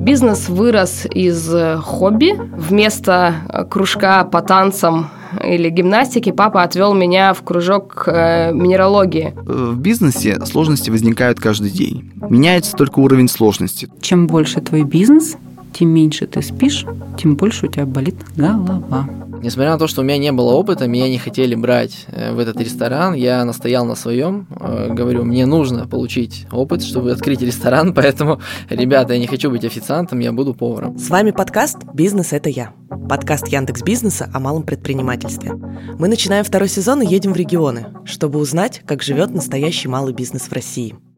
Бизнес вырос из хобби. Вместо кружка по танцам или гимнастики папа отвел меня в кружок э, минералогии. В бизнесе сложности возникают каждый день. Меняется только уровень сложности. Чем больше твой бизнес, тем меньше ты спишь, тем больше у тебя болит голова. Несмотря на то, что у меня не было опыта, меня не хотели брать э, в этот ресторан, я настоял на своем, э, говорю, мне нужно получить опыт, чтобы открыть ресторан, поэтому, ребята, я не хочу быть официантом, я буду поваром. С вами подкаст «Бизнес – это я». Подкаст Яндекс Бизнеса о малом предпринимательстве. Мы начинаем второй сезон и едем в регионы, чтобы узнать, как живет настоящий малый бизнес в России –